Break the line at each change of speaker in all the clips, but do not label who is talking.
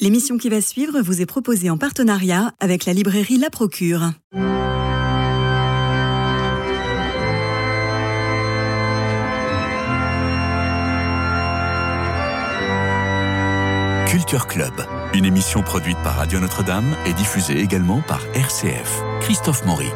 L'émission qui va suivre vous est proposée en partenariat avec la librairie La Procure.
Culture Club, une émission produite par Radio Notre-Dame et diffusée également par RCF. Christophe Maury.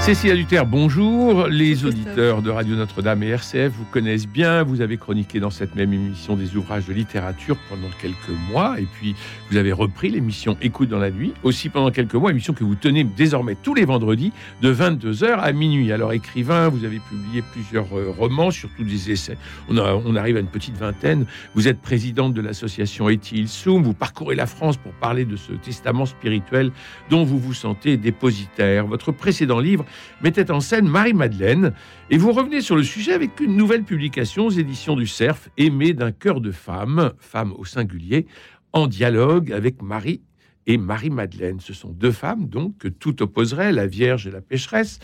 Cécilia Duterre, bonjour. Les auditeurs de Radio Notre-Dame et RCF vous connaissent bien. Vous avez chroniqué dans cette même émission des ouvrages de littérature pendant quelques mois. Et puis, vous avez repris l'émission Écoute dans la nuit, aussi pendant quelques mois, émission que vous tenez désormais tous les vendredis de 22h à minuit. Alors, écrivain, vous avez publié plusieurs euh, romans, surtout des essais. On, on arrive à une petite vingtaine. Vous êtes présidente de l'association Eti Soum. Vous parcourez la France pour parler de ce testament spirituel dont vous vous sentez dépositaire. Votre précédent livre mettait en scène Marie-Madeleine. Et vous revenez sur le sujet avec une nouvelle publication aux éditions du Cerf, Aimée d'un cœur de femme, femme au singulier, en dialogue avec Marie et Marie-Madeleine. Ce sont deux femmes, donc, que tout opposerait, la Vierge et la pécheresse.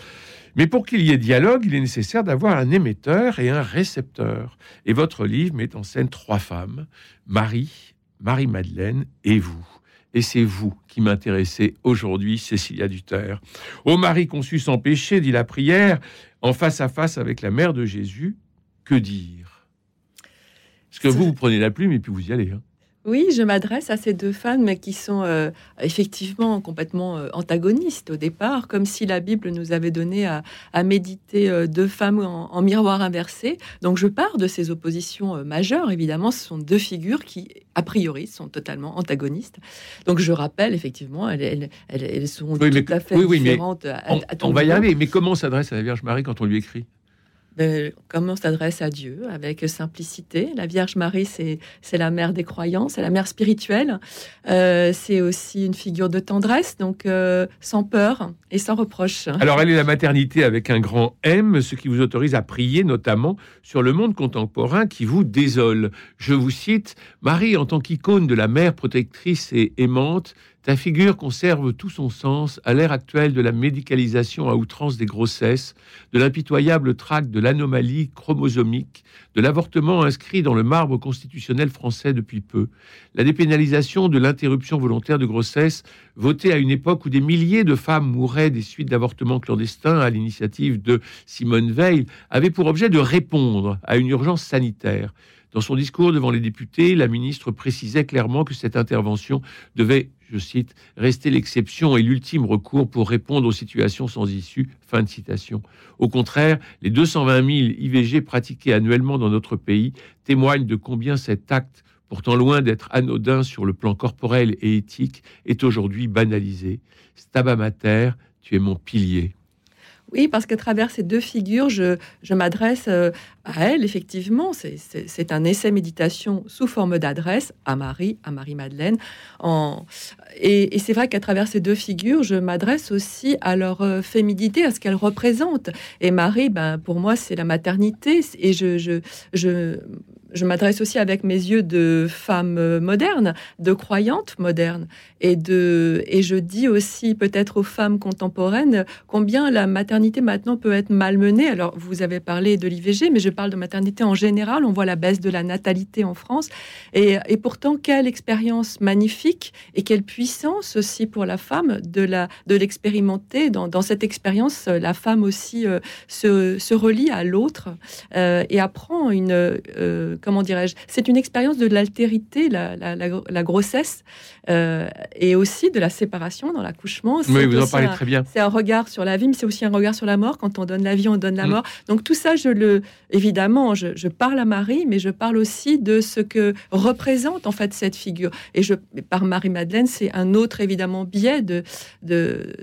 Mais pour qu'il y ait dialogue, il est nécessaire d'avoir un émetteur et un récepteur. Et votre livre met en scène trois femmes, Marie, Marie-Madeleine et vous. Et c'est vous qui m'intéressez aujourd'hui, Cécilia Duterre. Ô Marie conçue sans péché, dit la prière, en face à face avec la mère de Jésus, que dire? Parce que vous, vous prenez la plume et puis vous y allez. Hein.
Oui, je m'adresse à ces deux femmes qui sont euh, effectivement complètement euh, antagonistes au départ, comme si la Bible nous avait donné à, méditer euh, deux femmes en, miroir inversé. Donc je pars de ces oppositions majeures, évidemment, ce sont deux figures qui, a priori, sont totalement antagonistes. Donc je rappelle, effectivement, elles, sont tout à fait différentes.
on, va y aller, mais comment s'adresse à la Vierge Marie quand on lui écrit?
Comment on s'adresse à Dieu avec simplicité. La Vierge Marie, c'est la mère des croyants, c'est la mère spirituelle. Euh, c'est aussi une figure de tendresse, donc euh, sans peur et sans reproche.
Alors, elle est la maternité avec un grand M, ce qui vous autorise à prier notamment sur le monde contemporain qui vous désole. Je vous cite Marie, en tant qu'icône de la mère protectrice et aimante, ta figure conserve tout son sens à l'ère actuelle de la médicalisation à outrance des grossesses, de l'impitoyable tract de l'anomalie chromosomique, de l'avortement inscrit dans le marbre constitutionnel français depuis peu, la dépénalisation de l'interruption volontaire de grossesse, votée à une époque où des milliers de femmes mouraient des suites d'avortements clandestins à l'initiative de Simone Veil, avait pour objet de répondre à une urgence sanitaire. Dans son discours devant les députés, la ministre précisait clairement que cette intervention devait je cite, rester l'exception et l'ultime recours pour répondre aux situations sans issue. Fin de citation. Au contraire, les 220 000 IVG pratiqués annuellement dans notre pays témoignent de combien cet acte, pourtant loin d'être anodin sur le plan corporel et éthique, est aujourd'hui banalisé. Staba Mater, tu es mon pilier.
Oui, parce qu'à travers ces deux figures, je, m'adresse euh, à elle, effectivement. C'est un essai méditation sous forme d'adresse à Marie, à Marie-Madeleine. Et, c'est vrai qu'à travers ces deux figures, je m'adresse aussi à leur euh, féminité, à ce qu'elles représentent. Et Marie, ben, pour moi, c'est la maternité. Et je, je, je je m'adresse aussi avec mes yeux de femme moderne, de croyante moderne, et de et je dis aussi peut-être aux femmes contemporaines combien la maternité maintenant peut être malmenée. Alors vous avez parlé de l'IVG, mais je parle de maternité en général. On voit la baisse de la natalité en France, et, et pourtant quelle expérience magnifique et quelle puissance aussi pour la femme de la de l'expérimenter. Dans, dans, cette expérience, la femme aussi euh, se, se relie à l'autre euh, et apprend une euh, comment dirais-je, c'est une expérience de l'altérité, la, grossesse, euh, et aussi de la séparation dans l'accouchement.
Oui, vous en parlez très bien.
C'est un regard sur la vie, mais c'est aussi un regard sur la mort. Quand on donne la vie, on donne la mm. mort. Donc tout ça, je le, évidemment, je, parle à Marie, mais je parle aussi de ce que représente en fait cette figure. Et je, par Marie-Madeleine, c'est un autre évidemment biais de. de,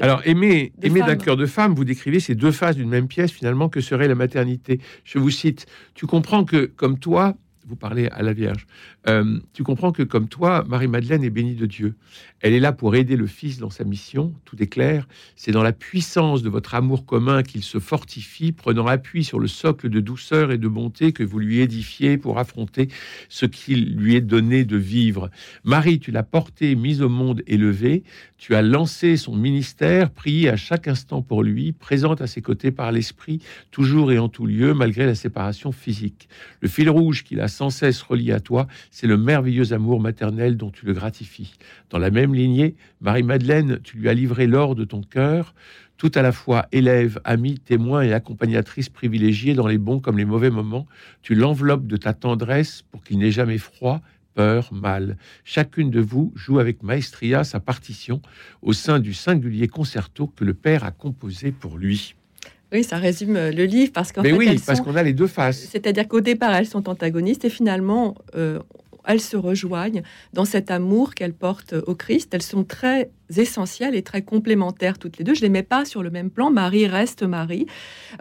Alors, aimer, aimer d'un cœur de femme, vous décrivez ces deux phases d'une même pièce finalement que serait la maternité. Je vous cite, tu comprends que comme toi, vous parlez à la Vierge, euh, tu comprends que comme toi, Marie-Madeleine est bénie de Dieu. Elle est là pour aider le Fils dans sa mission, tout est clair. C'est dans la puissance de votre amour commun qu'il se fortifie, prenant appui sur le socle de douceur et de bonté que vous lui édifiez pour affronter ce qu'il lui est donné de vivre. Marie, tu l'as porté, mise au monde, élevée. Tu as lancé son ministère, prié à chaque instant pour lui, présente à ses côtés par l'Esprit, toujours et en tout lieu, malgré la séparation physique. Le fil rouge qui la sans cesse relié à toi, c'est le merveilleux amour maternel dont tu le gratifies. Dans la même lignée, Marie-Madeleine, tu lui as livré l'or de ton cœur, tout à la fois élève, ami, témoin et accompagnatrice privilégiée dans les bons comme les mauvais moments, tu l'enveloppes de ta tendresse pour qu'il n'ait jamais froid, peur, mal. Chacune de vous joue avec maestria sa partition au sein du singulier concerto que le Père a composé pour lui.
Oui, ça résume euh, le livre parce qu'en
Mais
fait,
oui,
elles
parce
sont-
qu'on a les deux faces.
c'est-à-dire qu'au départ, elles sont antagonistes et finalement, euh, elles se rejoignent dans cet amour qu'elles portent au Christ. Elles sont très essentielles et très complémentaires toutes les deux. Je les mets pas sur le même plan. Marie reste Marie.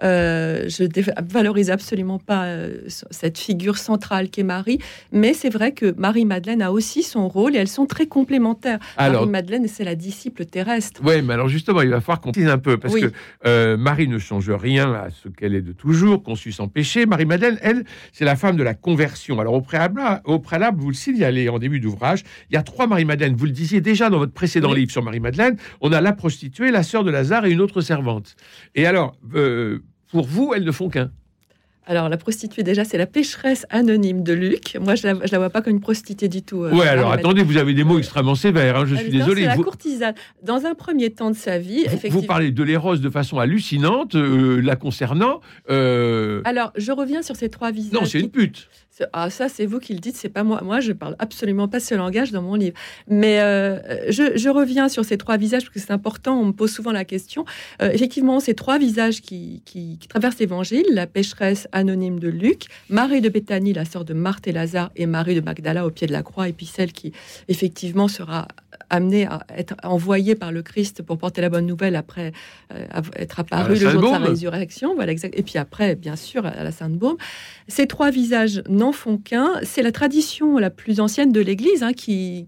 Euh, je dé- valorise absolument pas euh, cette figure centrale qu'est Marie, mais c'est vrai que Marie-Madeleine a aussi son rôle et elles sont très complémentaires.
Alors,
Marie-Madeleine, c'est la disciple terrestre.
Ouais, mais alors justement, il va falloir qu'on dise un peu, parce
Oui.
que euh, Marie ne change rien à ce qu'elle est de toujours, conçue sans péché. Marie-Madeleine, elle, c'est la femme de la conversion. Alors au préalable, au préalable vous le signalez en début d'ouvrage, il y a trois Marie-Madeleine. Vous le disiez déjà dans votre précédent
Oui.
livre sur Marie-Madeleine, on a la prostituée, la sœur de Lazare et une autre servante. Et alors, euh, pour vous, elles ne font qu'un.
Alors, la prostituée, déjà, c'est la pécheresse anonyme de Luc. Moi, je la, je la vois pas comme une prostituée du tout. euh,
ouais, alors attendez, vous avez des mots extrêmement sévères, hein, je
Elle-
suis désolé.
C'est la
Vous,
courtisane. Dans un premier temps de sa vie,
vous-
effectivement.
vous parlez de l'éros de façon hallucinante, euh, la concernant. euh,
Alors, je reviens sur ces trois visages.
non, c'est une pute.
Ah, ça, c'est vous qui le dites, c'est pas moi. Moi, je parle absolument pas ce langage dans mon livre. Mais euh, je, je reviens sur ces trois visages parce que c'est important. On me pose souvent la question. Euh, effectivement, ces trois visages qui, qui- qui traversent l'Évangile la pécheresse anonyme de Luc, Marie de Béthanie, la sœur de Marthe et Lazare, et Marie de Magdala au pied de la croix, et puis celle qui effectivement sera amenée à être envoyée par le Christ pour porter la bonne nouvelle après euh, être apparue le jour de sa résurrection. Voilà, exact. Et puis après, bien sûr, à la Sainte-Baume. Ces trois visages font qu'un. C'est la tradition la plus ancienne de l'Église hein, qui,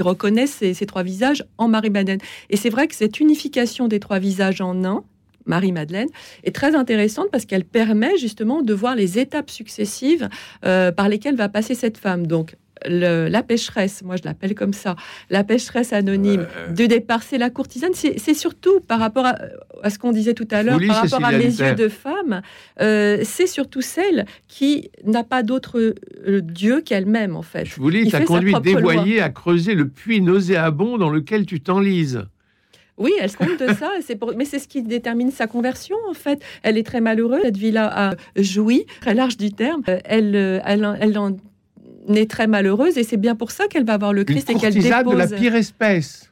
reconnaît ces, ces trois visages en Marie-Madeleine. Et c'est vrai que cette unification des trois visages en un, Marie-Madeleine, est très intéressante parce qu'elle permet justement de voir les étapes successives euh, par lesquelles va passer cette femme. Donc, le- la pécheresse, moi je l'appelle comme ça, la pécheresse anonyme
Euh,
de départ, c'est la courtisane. C'est surtout par rapport à, à ce qu'on disait tout à l'heure, par rapport à mes yeux de femme, euh, c'est surtout celle qui n'a pas d'autre euh, Dieu qu'elle-même en fait.
Je vous lis, ta conduite dévoyée à creuser le puits nauséabond dans lequel tu t'enlises.
Oui, elle se compte de ça, pour... mais c'est ce qui détermine sa conversion en fait. Elle est très malheureuse, cette vie-là a joui, très large du terme. Euh, Elle, euh, elle, elle en est très malheureuse et c'est bien pour ça qu'elle va voir le
Une
Christ et qu'elle
courtisane
dépose.
de la pire espèce.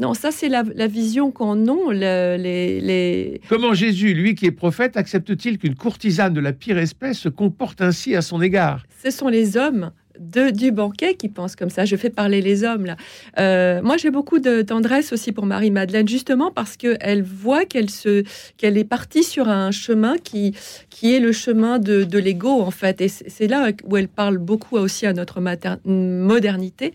Non, ça c'est la, la vision qu'en ont le- les, les,
Comment Jésus, lui qui est prophète, accepte-t-il qu'une courtisane de la pire espèce se comporte ainsi à son égard?
Ce sont les hommes du banquet qui pensent comme ça. Je fais parler les hommes là. Euh, moi, j'ai beaucoup de tendresse aussi pour Marie-Madeleine, justement parce qu'elle voit qu'elle se, qu'elle est partie sur un chemin qui, qui est le chemin de, de l'ego en fait. Et c'est là où elle parle beaucoup aussi à notre modernité,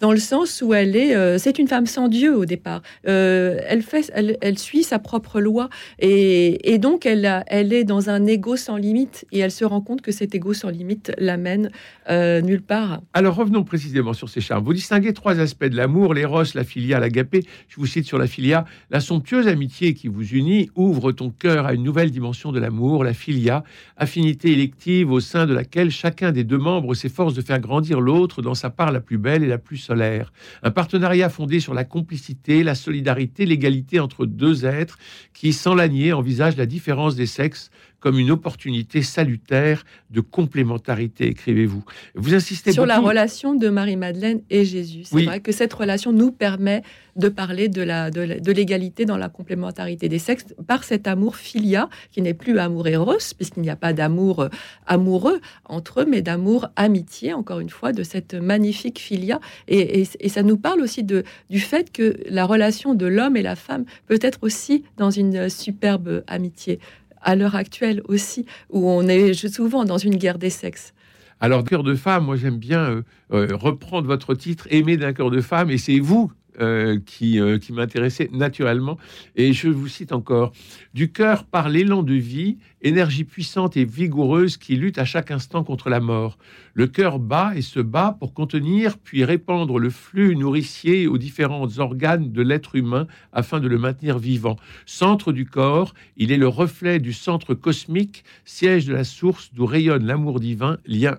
dans le sens où elle est, euh, c'est une femme sans Dieu au départ. Euh, elle fait, elle, suit sa propre loi et, et donc elle, elle est dans un ego sans limite et elle se rend compte que cet ego sans limite l'amène nulle part.
Alors revenons précisément sur ces charmes. Vous distinguez trois aspects de l'amour, l'éros, la filia, l'agapé. Je vous cite sur la filia. La somptueuse amitié qui vous unit ouvre ton cœur à une nouvelle dimension de l'amour, la filia, affinité élective au sein de laquelle chacun des deux membres s'efforce de faire grandir l'autre dans sa part la plus belle et la plus solaire. Un partenariat fondé sur la complicité, la solidarité, l'égalité entre deux êtres qui, sans la nier, envisagent la différence des sexes comme une opportunité salutaire de complémentarité, écrivez-vous. Vous insistez
Sur la relation de Marie-Madeleine et Jésus. C'est
Oui.
vrai que cette relation nous permet de parler de la l'égalité dans la complémentarité des sexes par cet amour filia qui n'est plus amour éros puisqu'il n'y a pas d'amour euh, amoureux entre eux mais d'amour amitié encore une fois de cette magnifique filia et, et- et ça nous parle aussi de du fait que la relation de l'homme et la femme peut être aussi dans une superbe amitié à l'heure actuelle aussi où on est souvent dans une guerre des sexes.
Alors, cœur de femme, moi j'aime bien euh, euh, reprendre votre titre, Aimer d'un cœur de femme, et c'est vous, euh, qui, euh, qui m'intéressait naturellement. Et je vous cite encore Du cœur par l'élan de vie, énergie puissante et vigoureuse qui lutte à chaque instant contre la mort. Le cœur bat et se bat pour contenir puis répandre le flux nourricier aux différents organes de l'être humain afin de le maintenir vivant. Centre du corps, il est le reflet du centre cosmique, siège de la source d'où rayonne l'amour divin, lien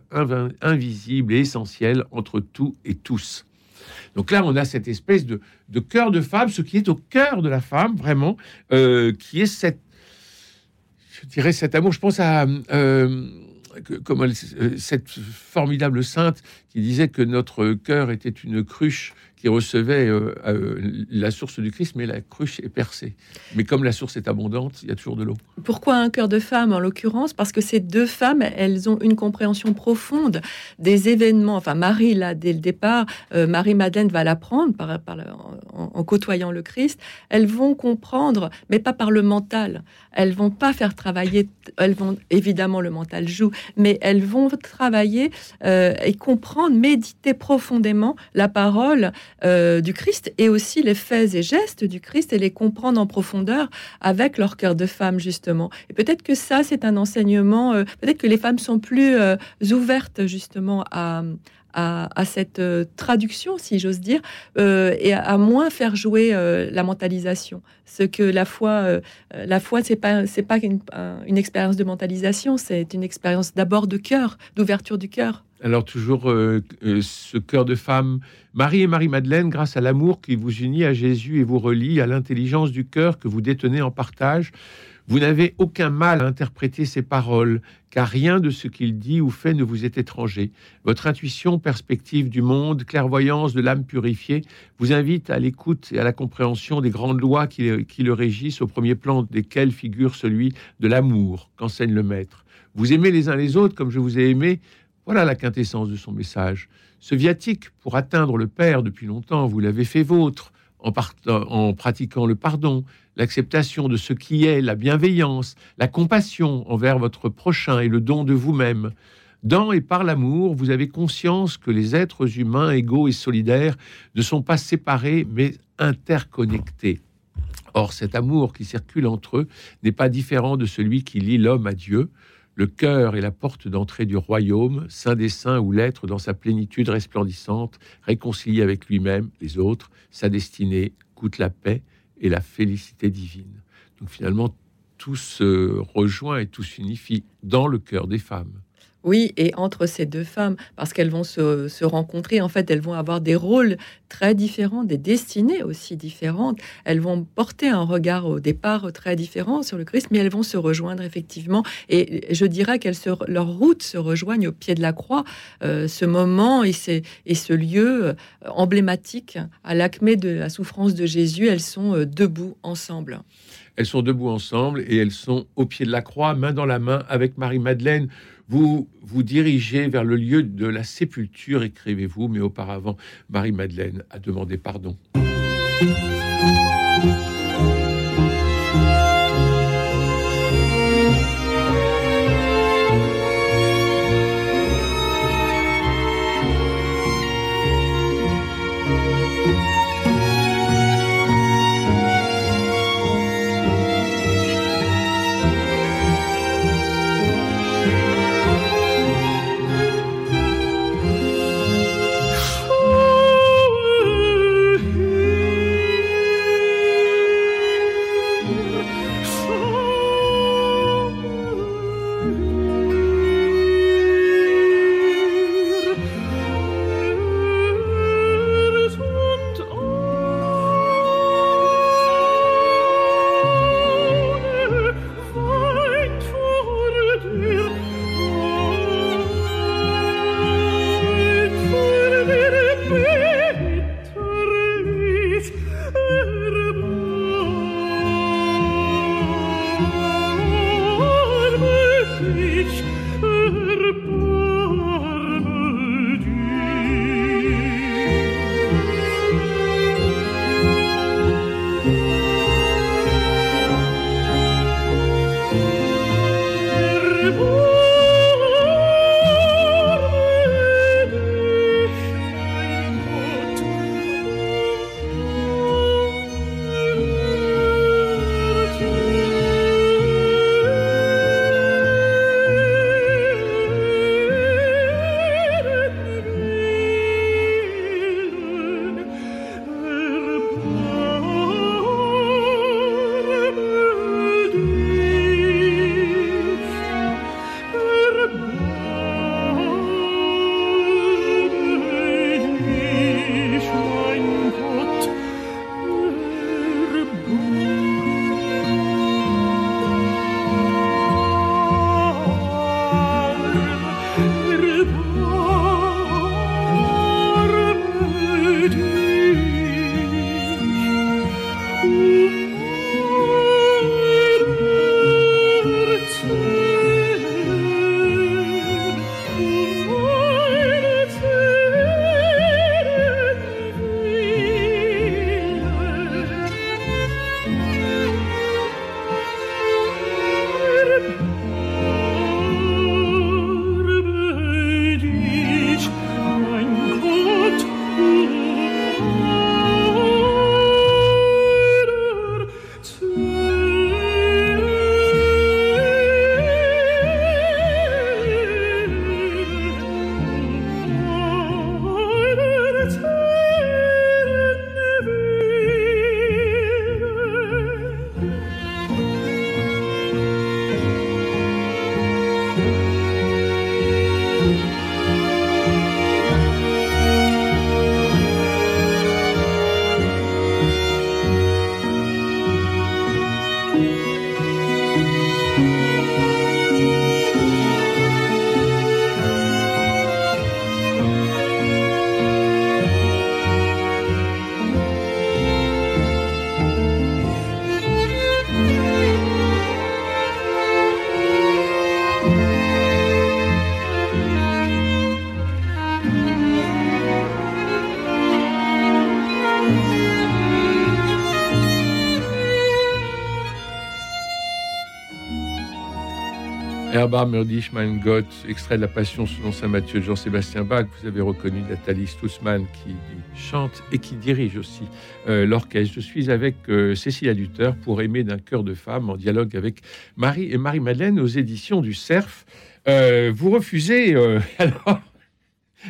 invisible et essentiel entre tout et tous. Donc là, on a cette espèce de, cœur de femme, ce qui est au cœur de la femme, vraiment, euh, qui est cette, je dirais, cet amour. Je pense à euh, comme euh, cette formidable sainte qui disait que notre cœur était une cruche qui recevait euh, euh, la source du Christ, mais la cruche est percée. Mais comme la source est abondante, il y a toujours de l'eau.
Pourquoi un cœur de femme en l'occurrence? Parce que ces deux femmes, elles ont une compréhension profonde des événements. Enfin, Marie, là, dès le départ, Marie-Madeleine va l'apprendre par, en, en, côtoyant le Christ. Elles vont comprendre, mais pas par le mental. Elles vont pas faire travailler, elles vont, évidemment, le mental joue, mais elles vont travailler euh, et comprendre, méditer profondément la parole euh, du Christ et aussi les faits et gestes du Christ et les comprendre en profondeur avec leur cœur de femme, justement. Et peut-être que ça, c'est un enseignement, euh, peut-être que les femmes sont plus ouvertes, justement, à, à, cette euh, traduction, si j'ose dire, euh, et à, moins faire jouer euh, la mentalisation. Ce que la foi, la foi, c'est pas c'est pas une, une expérience de mentalisation, c'est une expérience d'abord de cœur, d'ouverture du cœur.
Alors toujours ce cœur de femme, Marie et Marie-Madeleine, grâce à l'amour qui vous unit à Jésus et vous relie, à l'intelligence du cœur que vous détenez en partage, vous n'avez aucun mal à interpréter ses paroles, car rien de ce qu'il dit ou fait ne vous est étranger. Votre intuition, perspective du monde, clairvoyance de l'âme purifiée, vous invite à l'écoute et à la compréhension des grandes lois qui, le régissent, au premier plan desquelles figure celui de l'amour qu'enseigne le Maître. Vous aimez les uns les autres comme je vous ai aimé, voilà la quintessence de son message. Ce viatique, pour atteindre le Père depuis longtemps, vous l'avez fait vôtre en, en pratiquant le pardon, l'acceptation de ce qui est, la bienveillance, la compassion envers votre prochain et le don de vous-même. Dans et par l'amour, vous avez conscience que les êtres humains égaux et solidaires ne sont pas séparés mais interconnectés. Or, cet amour qui circule entre eux n'est pas différent de celui qui lie l'homme à Dieu. Le cœur est la porte d'entrée du royaume, saint des saints où l'être dans sa plénitude resplendissante, réconcilié avec lui-même, les autres, sa destinée coûte la paix et la félicité divine. Donc finalement, tout se rejoint et tout s'unifie dans le cœur des femmes.
Oui, et entre ces deux femmes, parce qu'elles vont se, rencontrer, en fait, elles vont avoir des rôles très différents, des destinées aussi différentes. Elles vont porter un regard au départ très différent sur le Christ, mais elles vont se rejoindre effectivement. Et je dirais qu'elles leur route se rejoignent au pied de la croix. Euh, ce moment et, et ce lieu euh, emblématique à l'acmé de la souffrance de Jésus, elles sont euh, debout ensemble.
Elles sont debout ensemble et elles sont au pied de la croix, main dans la main, avec Marie-Madeleine vous vous dirigez vers le lieu de la sépulture, écrivez-vous, mais auparavant, Marie-Madeleine a demandé pardon. Dich, mein Gott, extrait de la Passion selon saint Matthieu Jean-Sébastien Bach. Vous avez reconnu Nathalie Stussmann qui chante et qui dirige aussi euh, l'orchestre. Je suis avec euh, Cécilia Duter pour Aimer d'un cœur de femme en dialogue avec Marie et Marie-Madeleine aux éditions du CERF. Euh, vous refusez alors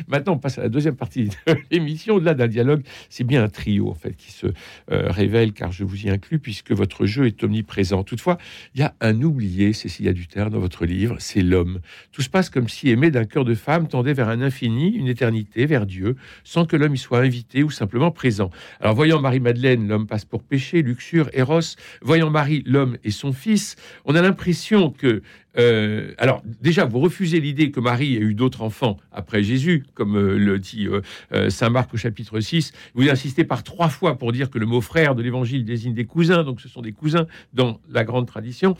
Maintenant, on passe à la deuxième partie de l'émission. Au-delà d'un dialogue, c'est bien un trio en fait qui se euh, révèle, car je vous y inclus, puisque votre jeu est omniprésent. Toutefois, il y a un oublié, Cécilia Duterre, dans votre livre, c'est l'homme. Tout se passe comme si aimer d'un cœur de femme tendait vers un infini, une éternité, vers Dieu, sans que l'homme y soit invité ou simplement présent. Alors, voyant Marie-Madeleine, l'homme passe pour péché, luxure, Eros. Voyant Marie, l'homme et son fils, on a l'impression que euh, alors, déjà, vous refusez l'idée que Marie ait eu d'autres enfants après Jésus, comme euh, le dit euh, saint Marc au chapitre 6. Vous insistez par trois fois pour dire que le mot frère de l'évangile désigne des cousins, donc ce sont des cousins dans la grande tradition.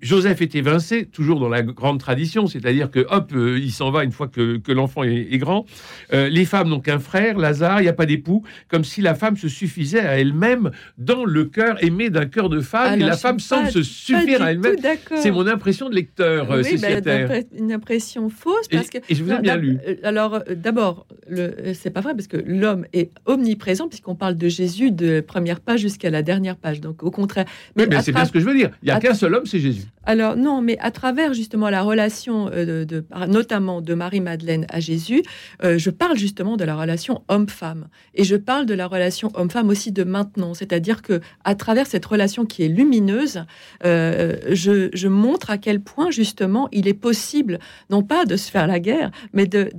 Joseph est évincé, toujours dans la grande tradition, c'est-à-dire que hop, il s'en va une fois que, l'enfant est, grand. les femmes n'ont qu'un frère, Lazare, il n'y a pas d'époux, comme si la femme se suffisait à elle-même dans le cœur aimé d'un cœur de femme, et la femme semble se suffire à elle-même. C'est mon impression lecteur
oui, bah, une impression fausse parce
que et je vous ai bien lu.
Euh, alors euh, d'abord, euh, c'est pas vrai parce que l'homme est omniprésent puisqu'on parle de Jésus de première page jusqu'à la dernière page. Donc au contraire.
Mais, c'est bien ce que je veux dire. Il n'y a qu'un seul homme, c'est Jésus.
Alors non, mais à travers justement la relation de, notamment de Marie-Madeleine à Jésus, je parle justement de la relation homme-femme et je parle de la relation homme-femme aussi de maintenant. C'est-à-dire que à travers cette relation qui est lumineuse, je, je montre à quel point justement il est possible, non pas de se faire la guerre, mais de...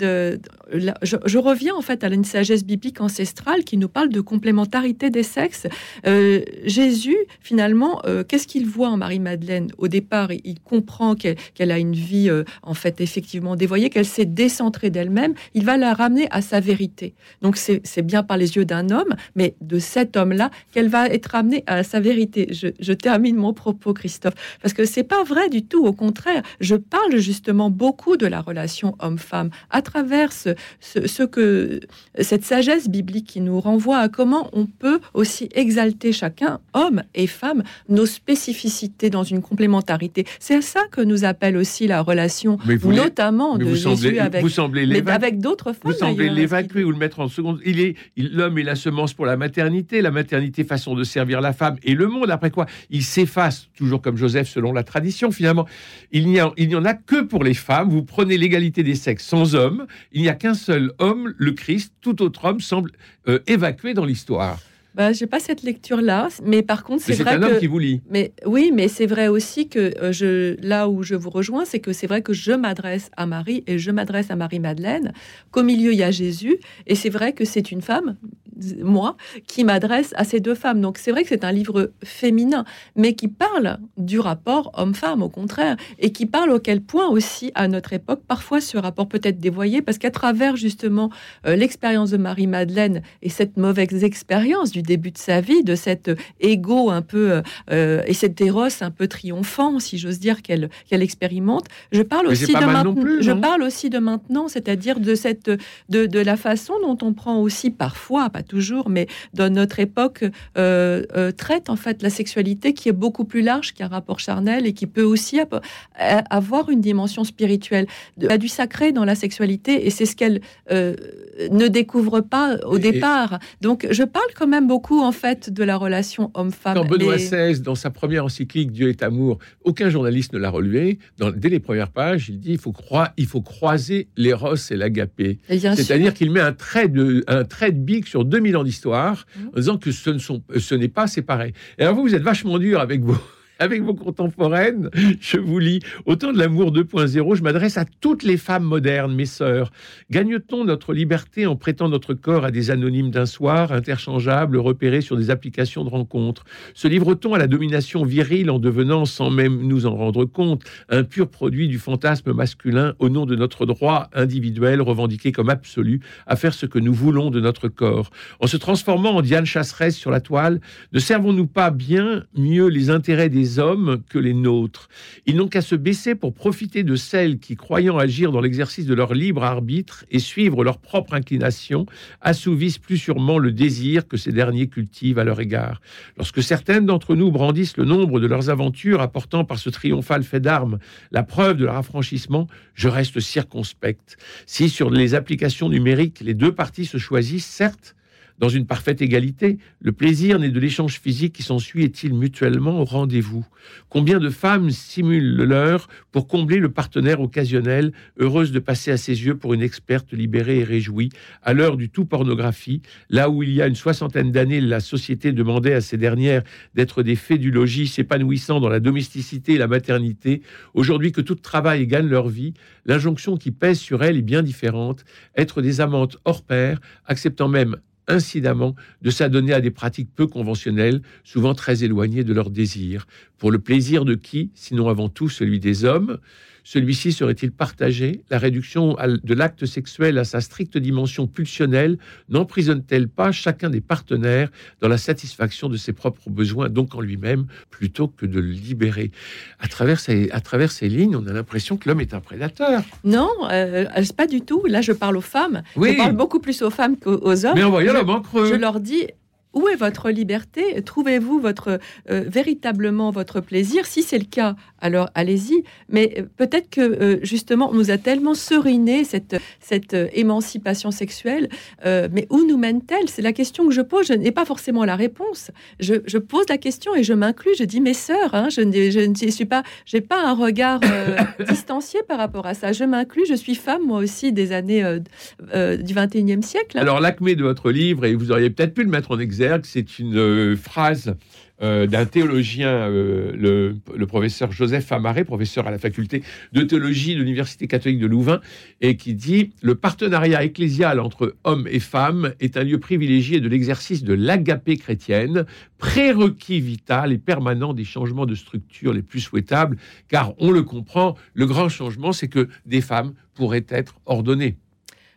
je, reviens en fait à une sagesse biblique ancestrale qui nous parle de complémentarité des sexes. Euh, Jésus, finalement, euh, qu'est-ce qu'il voit en Marie-Madeleine? Au départ, il, comprend qu'elle a une vie, euh, en fait, effectivement dévoyée, qu'elle s'est décentrée d'elle-même. Il va la ramener à sa vérité. Donc c'est bien par les yeux d'un homme, mais de cet homme-là qu'elle va être ramenée à sa vérité. Je, je termine mon propos, Christophe, parce que c'est pas vrai du tout. Au contraire, je parle justement beaucoup de la relation homme-femme à travers ce, que cette sagesse biblique qui nous renvoie à comment on peut aussi exalter chacun, homme et femme, nos spécificités dans une complémentarité. C'est ça que nous appelle aussi la relation, notamment de Jésus avec,
vous semblez
avec d'autres femmes.
Vous semblez l'évacuer ou le mettre en seconde. Il est l'homme est la semence pour la maternité, la maternité façon de servir la femme et le monde. Après quoi, il s'efface toujours comme Joseph selon la tradition finalement. Il n'y, en a que pour les femmes. Vous prenez l'égalité des sexes sans hommes. Il n'y a qu'un seul homme, le Christ. Tout autre homme semble euh, évacué dans l'histoire.
Bah, j'ai pas cette lecture-là, mais par contre, c'est vrai
un
que.
homme qui vous lit.
Mais oui, mais c'est vrai aussi que euh, je, là où je vous rejoins, c'est que c'est vrai que je m'adresse à Marie et je m'adresse à Marie Madeleine. Qu'au milieu il y a Jésus, et c'est vrai que c'est une femme, moi, qui m'adresse à ces deux femmes. Donc c'est vrai que c'est un livre féminin, mais qui parle du rapport homme-femme, au contraire, et qui parle auquel point aussi à notre époque, parfois ce rapport peut être dévoyé, parce qu'à travers justement euh, l'expérience de Marie Madeleine et cette mauvaise expérience du début de sa vie, de cet ego un peu euh, et cet éros un peu triomphant, si j'ose dire, qu'elle qu'elle expérimente. Je parle aussi de maintenant. Je parle aussi de maintenant, c'est-à-dire de cette de, de, la façon dont on prend aussi parfois, pas toujours, mais dans notre époque euh, euh, traite en fait la sexualité qui est beaucoup plus large qu'un rapport charnel et qui peut aussi avoir une dimension spirituelle. Il y a du sacré dans la sexualité et c'est ce qu'elle ne découvre pas au départ. Donc je parle quand même beaucoup en fait de la relation homme-femme.
Quand Benoît XVI, dans sa première encyclique Dieu est amour, aucun journaliste ne l'a relevé. Dans, dès les premières pages, il dit il faut, croire, il faut croiser l'éros et l'agapé. C'est-à-dire qu'il met un trait de un trait de bic sur 2000 ans d'histoire, mmh. en disant que ce ne n'est pas séparé. Et alors vous, vous êtes vachement dur avec vous avec vos contemporaines, je vous lis. Autant de l'amour 2.0, je m'adresse à toutes les femmes modernes, mes sœurs. Gagne-t-on notre liberté en prêtant notre corps à des anonymes d'un soir, interchangeables, repérés sur des applications de rencontres? Se livre-t-on à la domination virile en devenant, sans même nous en rendre compte, un pur produit du fantasme masculin au nom de notre droit individuel revendiqué comme absolu à faire ce que nous voulons de notre corps? En se transformant en Diane Chasseresse sur la toile, ne servons-nous pas bien mieux les intérêts des hommes que les nôtres. Ils n'ont qu'à se baisser pour profiter de celles qui, croyant agir dans l'exercice de leur libre arbitre et suivre leur propre inclination, assouvissent plus sûrement le désir que ces derniers cultivent à leur égard. Lorsque certaines d'entre nous brandissent le nombre de leurs aventures, apportant par ce triomphal fait d'armes la preuve de leur affranchissement, je reste circonspecte. Si sur les applications numériques, les deux parties se choisissent, certes, dans une parfaite égalité, le plaisir né de l'échange physique qui s'ensuit est-il mutuellement au rendez-vous? Combien de femmes simulent le leur pour combler le partenaire occasionnel, heureuse de passer à ses yeux pour une experte libérée et réjouie, à l'heure du tout pornographie, là où il y a une soixantaine d'années, la société demandait à ces dernières d'être des fées du logis s'épanouissant dans la domesticité et la maternité, aujourd'hui que tout travail gagne leur vie, l'injonction qui pèse sur elles est bien différente, être des amantes hors pair, acceptant même incidemment de s'adonner à des pratiques peu conventionnelles, souvent très éloignées de leurs désirs. Pour le plaisir de qui, sinon avant tout celui des hommes? Celui-ci serait-il partagé? La réduction de l'acte sexuel à sa stricte dimension pulsionnelle n'emprisonne-t-elle pas chacun des partenaires dans la satisfaction de ses propres besoins, donc en lui-même, plutôt que de le libérer? À travers, ces, à travers ces lignes, on a l'impression que l'homme est un prédateur.
Non, euh, pas du tout. Là, je parle aux femmes. Je parle beaucoup plus aux femmes qu'aux hommes.
Mais en voyant l'homme en creux.
Je leur dis, où est votre liberté? Trouvez-vous votre euh, véritablement votre plaisir? Si c'est le cas, alors allez-y. Mais euh, peut-être que euh, justement, on nous a tellement seriné cette cette émancipation sexuelle. mais où nous mène-t-elle? C'est la question que je pose. Je n'ai pas forcément la réponse. Je, pose la question et je m'inclus. Je dis mes sœurs. Hein, je, ne, suis pas. J'ai pas un regard distancié par rapport à ça. Je m'inclus. Je suis femme moi aussi des années du 21e siècle.
Alors l'acmé de votre livre et vous auriez peut-être pu le mettre en exergue c'est une euh, phrase euh, d'un théologien, euh, le, professeur Joseph Amaré, professeur à la faculté de théologie de l'Université catholique de Louvain, et qui dit Le partenariat ecclésial entre hommes et femmes est un lieu privilégié de l'exercice de l'agapé chrétienne, prérequis vital et permanent des changements de structure les plus souhaitables, car on le comprend, le grand changement, c'est que des femmes pourraient être ordonnées.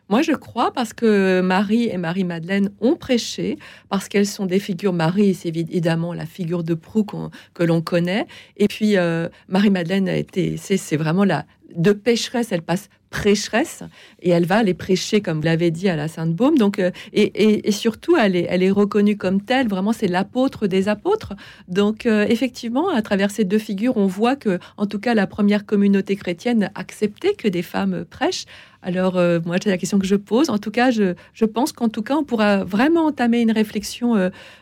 Moi, je crois parce que Marie et Marie-Madeleine ont prêché, parce qu'elles sont des figures. Marie, c'est évidemment la figure de proue que l'on connaît. Et puis, euh, Marie-Madeleine a été, c'est vraiment la, de pécheresse, elle passe prêcheresse et elle va aller prêcher, comme vous l'avez dit, à la Sainte-Baume. Donc, euh, et, surtout, elle est, elle est reconnue comme telle. Vraiment, c'est l'apôtre des apôtres. Donc, euh, effectivement, à travers ces deux figures, on voit que, en tout cas, la première communauté chrétienne acceptait que des femmes prêchent. Alors, euh, moi, c'est la question que je pose. En tout cas, je, je pense qu'en tout cas, on pourra vraiment entamer une réflexion.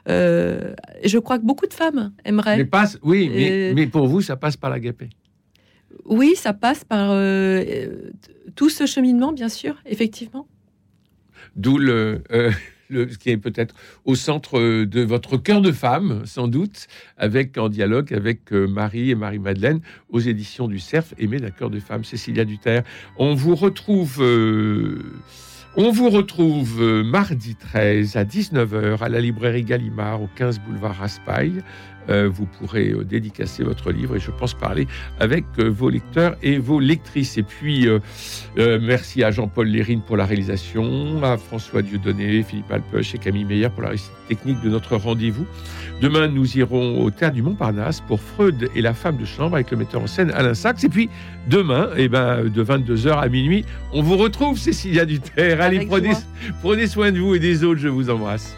je crois que beaucoup de femmes aimeraient.
Mais passe, oui, mais, mais, pour vous, ça passe par l'agapé.
Oui, ça passe par euh, tout ce cheminement, bien sûr, effectivement.
D'où le, euh, ce qui est peut-être au centre de votre cœur de femme, sans doute, avec en dialogue avec euh, Marie et Marie-Madeleine aux éditions du CERF, aimé d'un cœur de femme, Cécilia Duterre. On vous retrouve. On vous retrouve mardi 13 à 19h à la librairie Gallimard au 15 boulevard Raspail euh, vous pourrez euh, dédicacer votre livre et je pense parler avec euh, vos lecteurs et vos lectrices. Et puis, merci à Jean-Paul Lérine pour la réalisation, à François Dieudonné, Philippe Alpeuch et Camille Meyer pour la réussite technique de notre rendez-vous. Demain, nous irons au Théâtre du Montparnasse pour Freud et la femme de chambre avec le metteur en scène Alain Sachs. Et puis, demain, eh ben, de 22h à minuit, on vous retrouve, Cécilia Duterre. Allez, prenez, prenez soin de vous et des autres. Je vous embrasse.